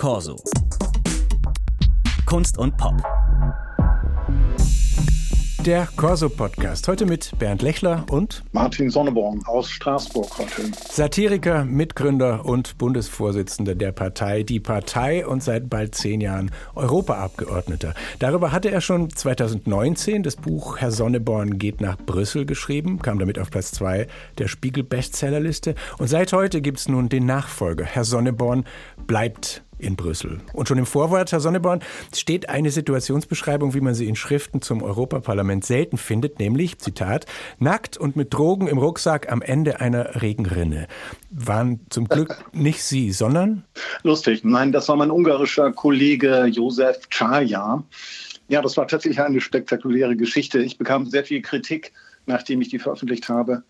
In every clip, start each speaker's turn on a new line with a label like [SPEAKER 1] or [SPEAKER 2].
[SPEAKER 1] Corso. Kunst und Pop.
[SPEAKER 2] Der Corso-Podcast. Heute mit Bernd Lechler und
[SPEAKER 3] Martin Sonneborn aus Straßburg heute.
[SPEAKER 2] Satiriker, Mitgründer und Bundesvorsitzender der Partei Die Partei und seit bald zehn Jahren Europaabgeordneter. Darüber hatte er schon 2019 das Buch Herr Sonneborn geht nach Brüssel geschrieben, kam damit auf Platz zwei der Spiegel-Bestsellerliste. Und seit heute gibt es nun den Nachfolger. Herr Sonneborn bleibt in Brüssel. Und schon im Vorwort, Herr Sonneborn, steht eine Situationsbeschreibung, wie man sie in Schriften zum Europaparlament selten findet, nämlich, Zitat, nackt und mit Drogen im Rucksack am Ende einer Regenrinne. Waren zum Glück nicht Sie, sondern?
[SPEAKER 3] Lustig. Nein, das war mein ungarischer Kollege Josef Czaja. Ja, das war tatsächlich eine spektakuläre Geschichte. Ich bekam sehr viel Kritik, nachdem ich die veröffentlicht habe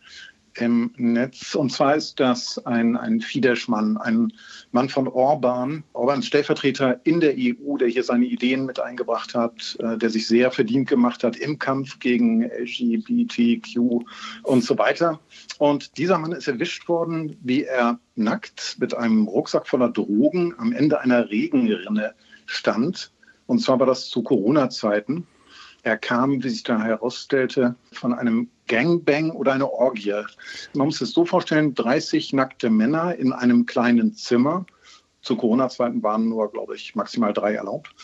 [SPEAKER 3] im Netz. Und zwar ist das ein, ein Fidesz-Mann, ein Mann von Orban, Orbans Stellvertreter in der EU, der hier seine Ideen mit eingebracht hat, äh, der sich sehr verdient gemacht hat im Kampf gegen LGBTQ und so weiter. Und dieser Mann ist erwischt worden, wie er nackt mit einem Rucksack voller Drogen am Ende einer Regenrinne stand. Und zwar war das zu Corona-Zeiten. Er kam, wie sich da herausstellte, von einem Gangbang oder einer Orgie. Man muss es so vorstellen, 30 nackte Männer in einem kleinen Zimmer. Zu Corona-Zeiten waren nur, glaube ich, maximal drei erlaubt.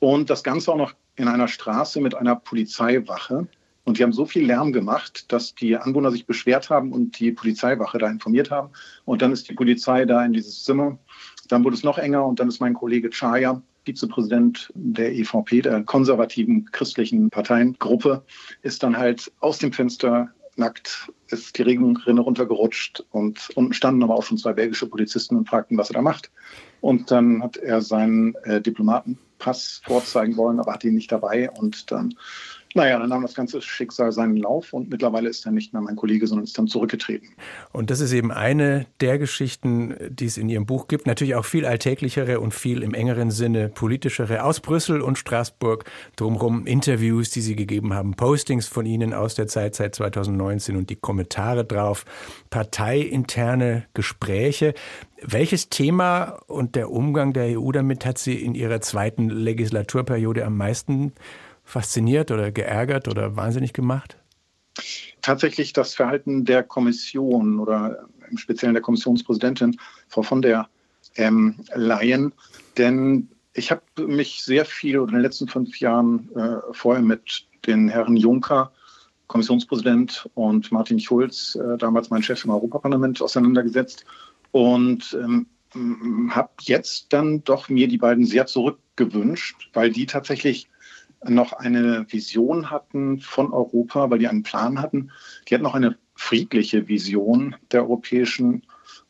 [SPEAKER 3] Und das Ganze auch noch in einer Straße mit einer Polizeiwache. Und die haben so viel Lärm gemacht, dass die Anwohner sich beschwert haben und die Polizeiwache da informiert haben. Und dann ist die Polizei da in dieses Zimmer. Dann wurde es noch enger und dann ist mein Kollege Chaya Vizepräsident der EVP, der konservativen christlichen Parteiengruppe, ist dann halt aus dem Fenster nackt, ist die Regenrinne runtergerutscht und unten standen aber auch schon zwei belgische Polizisten und fragten, was er da macht. Und dann hat er seinen äh, Diplomatenpass vorzeigen wollen, aber hat ihn nicht dabei und dann naja, dann nahm das ganze Schicksal seinen Lauf und mittlerweile ist er nicht mehr mein Kollege, sondern ist dann zurückgetreten.
[SPEAKER 2] Und das ist eben eine der Geschichten, die es in Ihrem Buch gibt. Natürlich auch viel alltäglichere und viel im engeren Sinne politischere aus Brüssel und Straßburg drumherum. Interviews, die Sie gegeben haben, Postings von Ihnen aus der Zeit seit 2019 und die Kommentare drauf, parteiinterne Gespräche. Welches Thema und der Umgang der EU damit hat Sie in Ihrer zweiten Legislaturperiode am meisten fasziniert oder geärgert oder wahnsinnig gemacht?
[SPEAKER 3] Tatsächlich das Verhalten der Kommission oder im Speziellen der Kommissionspräsidentin, Frau von der ähm, Leyen. Denn ich habe mich sehr viel in den letzten fünf Jahren äh, vorher mit den Herren Juncker, Kommissionspräsident, und Martin Schulz, äh, damals mein Chef im Europaparlament, auseinandergesetzt und ähm, habe jetzt dann doch mir die beiden sehr zurückgewünscht, weil die tatsächlich noch eine Vision hatten von Europa, weil die einen Plan hatten. Die hatten noch eine friedliche Vision der Europäischen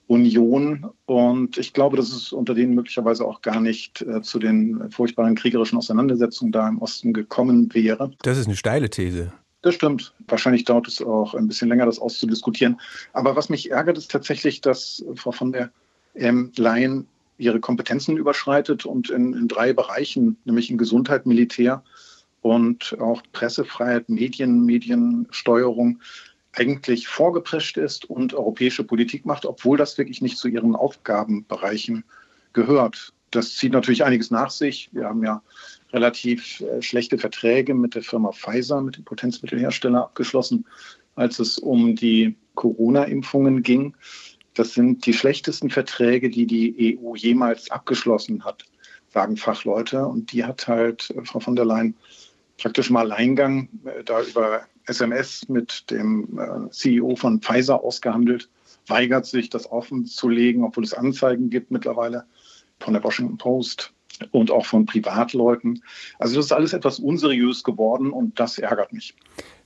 [SPEAKER 3] Union. Und ich glaube, dass es unter denen möglicherweise auch gar nicht äh, zu den furchtbaren kriegerischen Auseinandersetzungen da im Osten gekommen wäre.
[SPEAKER 2] Das ist eine steile These.
[SPEAKER 3] Das stimmt. Wahrscheinlich dauert es auch ein bisschen länger, das auszudiskutieren. Aber was mich ärgert, ist tatsächlich, dass Frau von der ähm, Leyen ihre Kompetenzen überschreitet und in, in drei Bereichen, nämlich in Gesundheit, Militär und auch Pressefreiheit, Medien, Mediensteuerung, eigentlich vorgeprescht ist und europäische Politik macht, obwohl das wirklich nicht zu ihren Aufgabenbereichen gehört. Das zieht natürlich einiges nach sich. Wir haben ja relativ äh, schlechte Verträge mit der Firma Pfizer, mit dem Potenzmittelhersteller abgeschlossen, als es um die Corona-Impfungen ging. Das sind die schlechtesten Verträge, die die EU jemals abgeschlossen hat, sagen Fachleute. Und die hat halt äh, Frau von der Leyen praktisch im Alleingang äh, da über SMS mit dem äh, CEO von Pfizer ausgehandelt, weigert sich, das offen zu legen, obwohl es Anzeigen gibt mittlerweile von der Washington Post und auch von Privatleuten. Also das ist alles etwas unseriös geworden und das ärgert mich.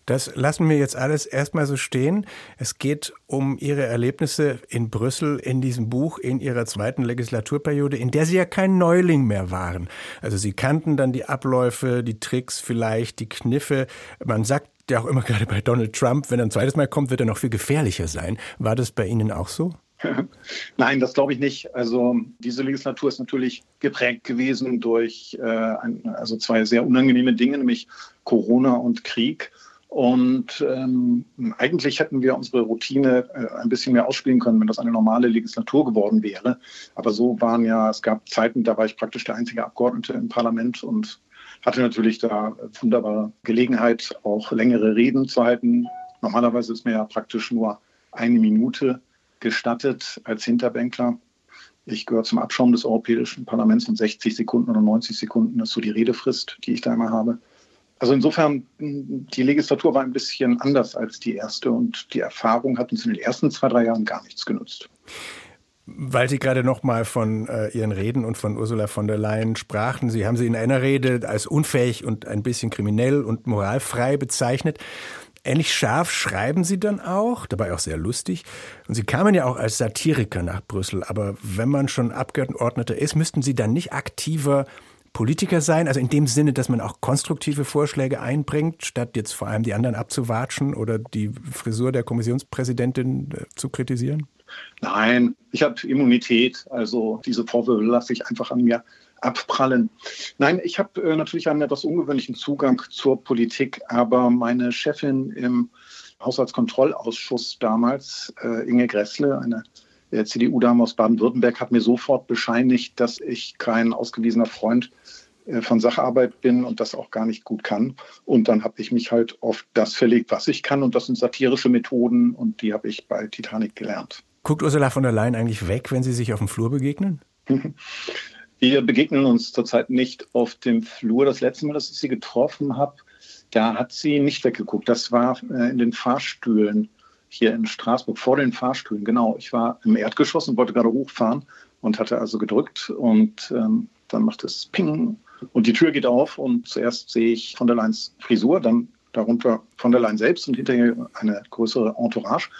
[SPEAKER 2] Das lassen wir jetzt alles erstmal so stehen. Es geht um Ihre Erlebnisse in Brüssel in diesem Buch in Ihrer zweiten Legislaturperiode, in der Sie ja kein Neuling mehr waren. Also Sie kannten dann die Abläufe, die Tricks vielleicht, die Kniffe. Man sagt ja auch immer gerade bei Donald Trump, wenn er ein zweites Mal kommt, wird er noch viel gefährlicher sein. War das bei Ihnen auch so?
[SPEAKER 3] Nein, das glaube ich nicht. Also diese Legislatur ist natürlich geprägt gewesen durch äh, ein, also zwei sehr unangenehme Dinge, nämlich Corona und Krieg. Und ähm, eigentlich hätten wir unsere Routine äh, ein bisschen mehr ausspielen können, wenn das eine normale Legislatur geworden wäre. Aber so waren ja, es gab Zeiten, da war ich praktisch der einzige Abgeordnete im Parlament und hatte natürlich da wunderbare Gelegenheit, auch längere Reden zu halten. Normalerweise ist mir ja praktisch nur eine Minute gestattet als Hinterbänkler. Ich gehöre zum Abschaum des Europäischen Parlaments und 60 Sekunden oder 90 Sekunden ist so die Redefrist, die ich da immer habe. Also insofern, die Legislatur war ein bisschen anders als die erste und die Erfahrung hat uns in den ersten zwei, drei Jahren gar nichts genutzt.
[SPEAKER 2] Weil Sie gerade noch mal von äh, Ihren Reden und von Ursula von der Leyen sprachen, Sie haben sie in einer Rede als unfähig und ein bisschen kriminell und moralfrei bezeichnet. Ähnlich scharf schreiben Sie dann auch, dabei auch sehr lustig. Und Sie kamen ja auch als Satiriker nach Brüssel. Aber wenn man schon Abgeordneter ist, müssten Sie dann nicht aktiver Politiker sein? Also in dem Sinne, dass man auch konstruktive Vorschläge einbringt, statt jetzt vor allem die anderen abzuwatschen oder die Frisur der Kommissionspräsidentin äh, zu kritisieren?
[SPEAKER 3] Nein, ich habe Immunität. Also diese Vorwürfe lasse ich einfach an mir abprallen. Nein, ich habe äh, natürlich einen etwas ungewöhnlichen Zugang zur Politik, aber meine Chefin im Haushaltskontrollausschuss damals, äh, Inge Gressle, eine der CDU-Dame aus Baden-Württemberg hat mir sofort bescheinigt, dass ich kein ausgewiesener Freund äh, von Sacharbeit bin und das auch gar nicht gut kann. Und dann habe ich mich halt auf das verlegt, was ich kann. Und das sind satirische Methoden und die habe ich bei Titanic gelernt.
[SPEAKER 2] Guckt Ursula von der Leyen eigentlich weg, wenn Sie sich auf dem Flur begegnen?
[SPEAKER 3] Wir begegnen uns zurzeit nicht auf dem Flur. Das letzte Mal, dass ich sie getroffen habe, da hat sie nicht weggeguckt. Das war äh, in den Fahrstühlen hier in Straßburg vor den Fahrstühlen. Genau, ich war im Erdgeschoss und wollte gerade hochfahren und hatte also gedrückt und ähm, dann macht es Ping und die Tür geht auf und zuerst sehe ich von der Leyen's Frisur, dann darunter von der Leyen selbst und hinterher eine größere Entourage.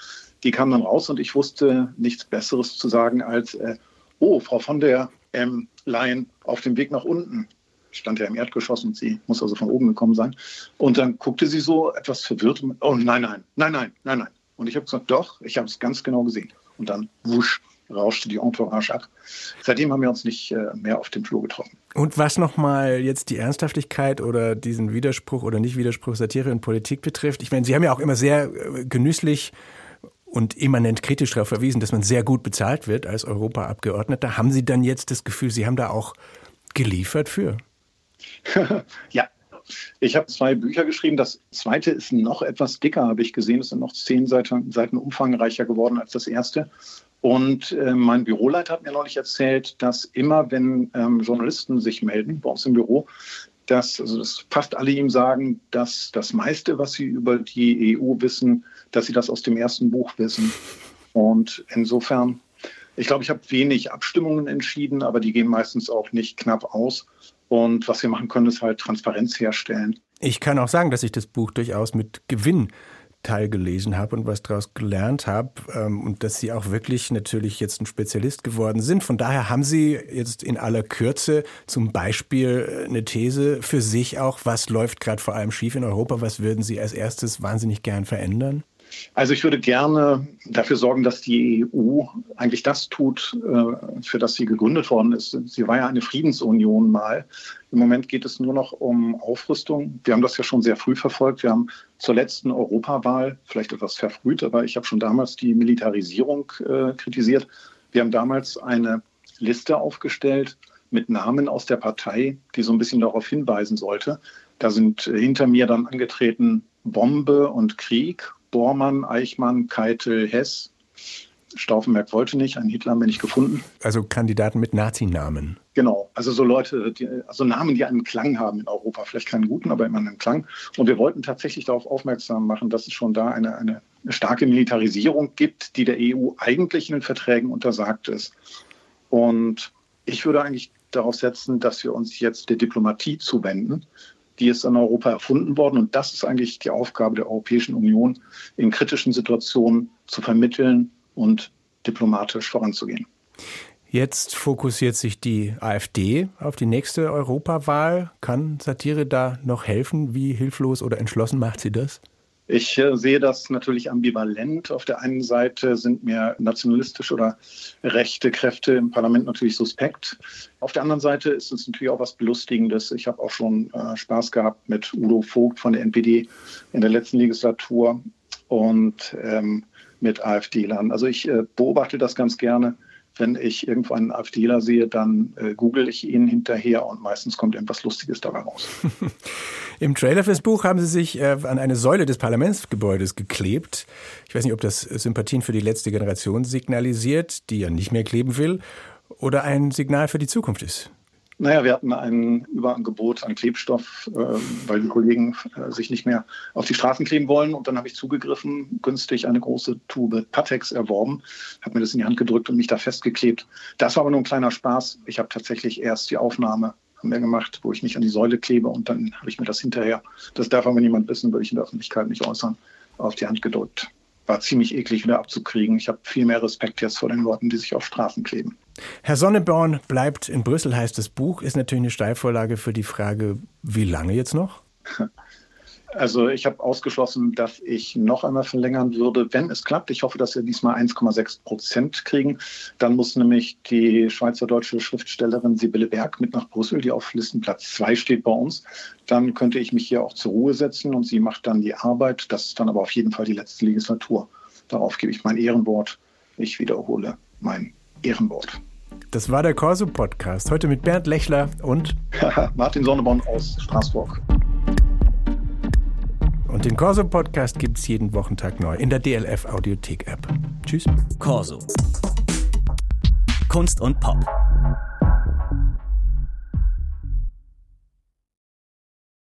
[SPEAKER 3] Die kam dann raus und ich wusste nichts Besseres zu sagen als, äh, oh, Frau von der ähm, Leyen auf dem Weg nach unten stand ja im Erdgeschoss und sie muss also von oben gekommen sein. Und dann guckte sie so etwas verwirrt. Oh nein, nein, nein, nein, nein, nein. Und ich habe gesagt, doch, ich habe es ganz genau gesehen. Und dann wusch, rauschte die Entourage ab. Seitdem haben wir uns nicht äh, mehr auf dem Flur getroffen.
[SPEAKER 2] Und was nochmal jetzt die Ernsthaftigkeit oder diesen Widerspruch oder Nicht-Widerspruch Satire und Politik betrifft, ich meine, Sie haben ja auch immer sehr äh, genüsslich und immanent kritisch darauf verwiesen, dass man sehr gut bezahlt wird als Europaabgeordneter. Haben Sie dann jetzt das Gefühl, Sie haben da auch geliefert für?
[SPEAKER 3] ja, ich habe zwei Bücher geschrieben. Das zweite ist noch etwas dicker, habe ich gesehen. Es sind noch zehn Seiten, Seiten umfangreicher geworden als das erste. Und äh, mein Büroleiter hat mir neulich erzählt, dass immer, wenn ähm, Journalisten sich melden bei uns im Büro, dass, also dass fast alle ihm sagen, dass das meiste, was sie über die EU wissen, dass sie das aus dem ersten Buch wissen. Und insofern, ich glaube, ich habe wenig Abstimmungen entschieden, aber die gehen meistens auch nicht knapp aus. Und was wir machen können, ist halt Transparenz herstellen.
[SPEAKER 2] Ich kann auch sagen, dass ich das Buch durchaus mit Gewinn teilgelesen habe und was daraus gelernt habe ähm, und dass Sie auch wirklich natürlich jetzt ein Spezialist geworden sind. Von daher haben Sie jetzt in aller Kürze zum Beispiel äh, eine These für sich auch, was läuft gerade vor allem schief in Europa, was würden Sie als erstes wahnsinnig gern verändern?
[SPEAKER 3] Also ich würde gerne dafür sorgen, dass die EU eigentlich das tut, äh, für das sie gegründet worden ist. Sie war ja eine Friedensunion mal. Im Moment geht es nur noch um Aufrüstung. Wir haben das ja schon sehr früh verfolgt. Wir haben zur letzten Europawahl, vielleicht etwas verfrüht, aber ich habe schon damals die Militarisierung äh, kritisiert. Wir haben damals eine Liste aufgestellt mit Namen aus der Partei, die so ein bisschen darauf hinweisen sollte. Da sind hinter mir dann angetreten Bombe und Krieg Bormann, Eichmann, Keitel, Hess. Stauffenberg wollte nicht, einen Hitler haben wir nicht gefunden.
[SPEAKER 2] Also Kandidaten mit Nazi-Namen.
[SPEAKER 3] Genau, also so Leute, die, also Namen, die einen Klang haben in Europa. Vielleicht keinen guten, aber immer einen Klang. Und wir wollten tatsächlich darauf aufmerksam machen, dass es schon da eine, eine starke Militarisierung gibt, die der EU eigentlich in den Verträgen untersagt ist. Und ich würde eigentlich darauf setzen, dass wir uns jetzt der Diplomatie zuwenden die ist in Europa erfunden worden. Und das ist eigentlich die Aufgabe der Europäischen Union, in kritischen Situationen zu vermitteln und diplomatisch voranzugehen.
[SPEAKER 2] Jetzt fokussiert sich die AfD auf die nächste Europawahl. Kann Satire da noch helfen? Wie hilflos oder entschlossen macht sie das?
[SPEAKER 3] Ich äh, sehe das natürlich ambivalent. Auf der einen Seite sind mir nationalistische oder rechte Kräfte im Parlament natürlich suspekt. Auf der anderen Seite ist es natürlich auch was Belustigendes. Ich habe auch schon äh, Spaß gehabt mit Udo Vogt von der NPD in der letzten Legislatur und ähm, mit AfD-Lern. Also ich äh, beobachte das ganz gerne wenn ich irgendwo einen AfDler sehe, dann äh, google ich ihn hinterher und meistens kommt irgendwas Lustiges dabei raus.
[SPEAKER 2] Im Trailer fürs Buch haben Sie sich äh, an eine Säule des Parlamentsgebäudes geklebt. Ich weiß nicht, ob das Sympathien für die letzte Generation signalisiert, die ja nicht mehr kleben will, oder ein Signal für die Zukunft ist.
[SPEAKER 3] Naja, wir hatten ein Überangebot an Klebstoff, äh, weil die Kollegen äh, sich nicht mehr auf die Straßen kleben wollen. Und dann habe ich zugegriffen, günstig eine große Tube Patex erworben, habe mir das in die Hand gedrückt und mich da festgeklebt. Das war aber nur ein kleiner Spaß. Ich habe tatsächlich erst die Aufnahme mehr gemacht, wo ich mich an die Säule klebe und dann habe ich mir das hinterher, das darf aber niemand wissen, würde ich in der Öffentlichkeit nicht äußern, auf die Hand gedrückt war ziemlich eklig wieder abzukriegen. Ich habe viel mehr Respekt jetzt vor den Leuten, die sich auf Straßen kleben.
[SPEAKER 2] Herr Sonneborn bleibt in Brüssel, heißt das Buch, ist natürlich eine Steilvorlage für die Frage, wie lange jetzt noch?
[SPEAKER 3] Also ich habe ausgeschlossen, dass ich noch einmal verlängern würde, wenn es klappt. Ich hoffe, dass wir diesmal 1,6 Prozent kriegen. Dann muss nämlich die schweizerdeutsche Schriftstellerin Sibylle Berg mit nach Brüssel, die auf Listenplatz 2 steht bei uns. Dann könnte ich mich hier auch zur Ruhe setzen und sie macht dann die Arbeit. Das ist dann aber auf jeden Fall die letzte Legislatur. Darauf gebe ich mein Ehrenwort. Ich wiederhole mein Ehrenwort.
[SPEAKER 2] Das war der Corso Podcast. Heute mit Bernd Lechler und
[SPEAKER 3] Martin Sonneborn aus Straßburg.
[SPEAKER 2] Und den Corso Podcast gibt es jeden Wochentag neu in der DLF Audiothek App. Tschüss.
[SPEAKER 1] Corso. Kunst und Pop.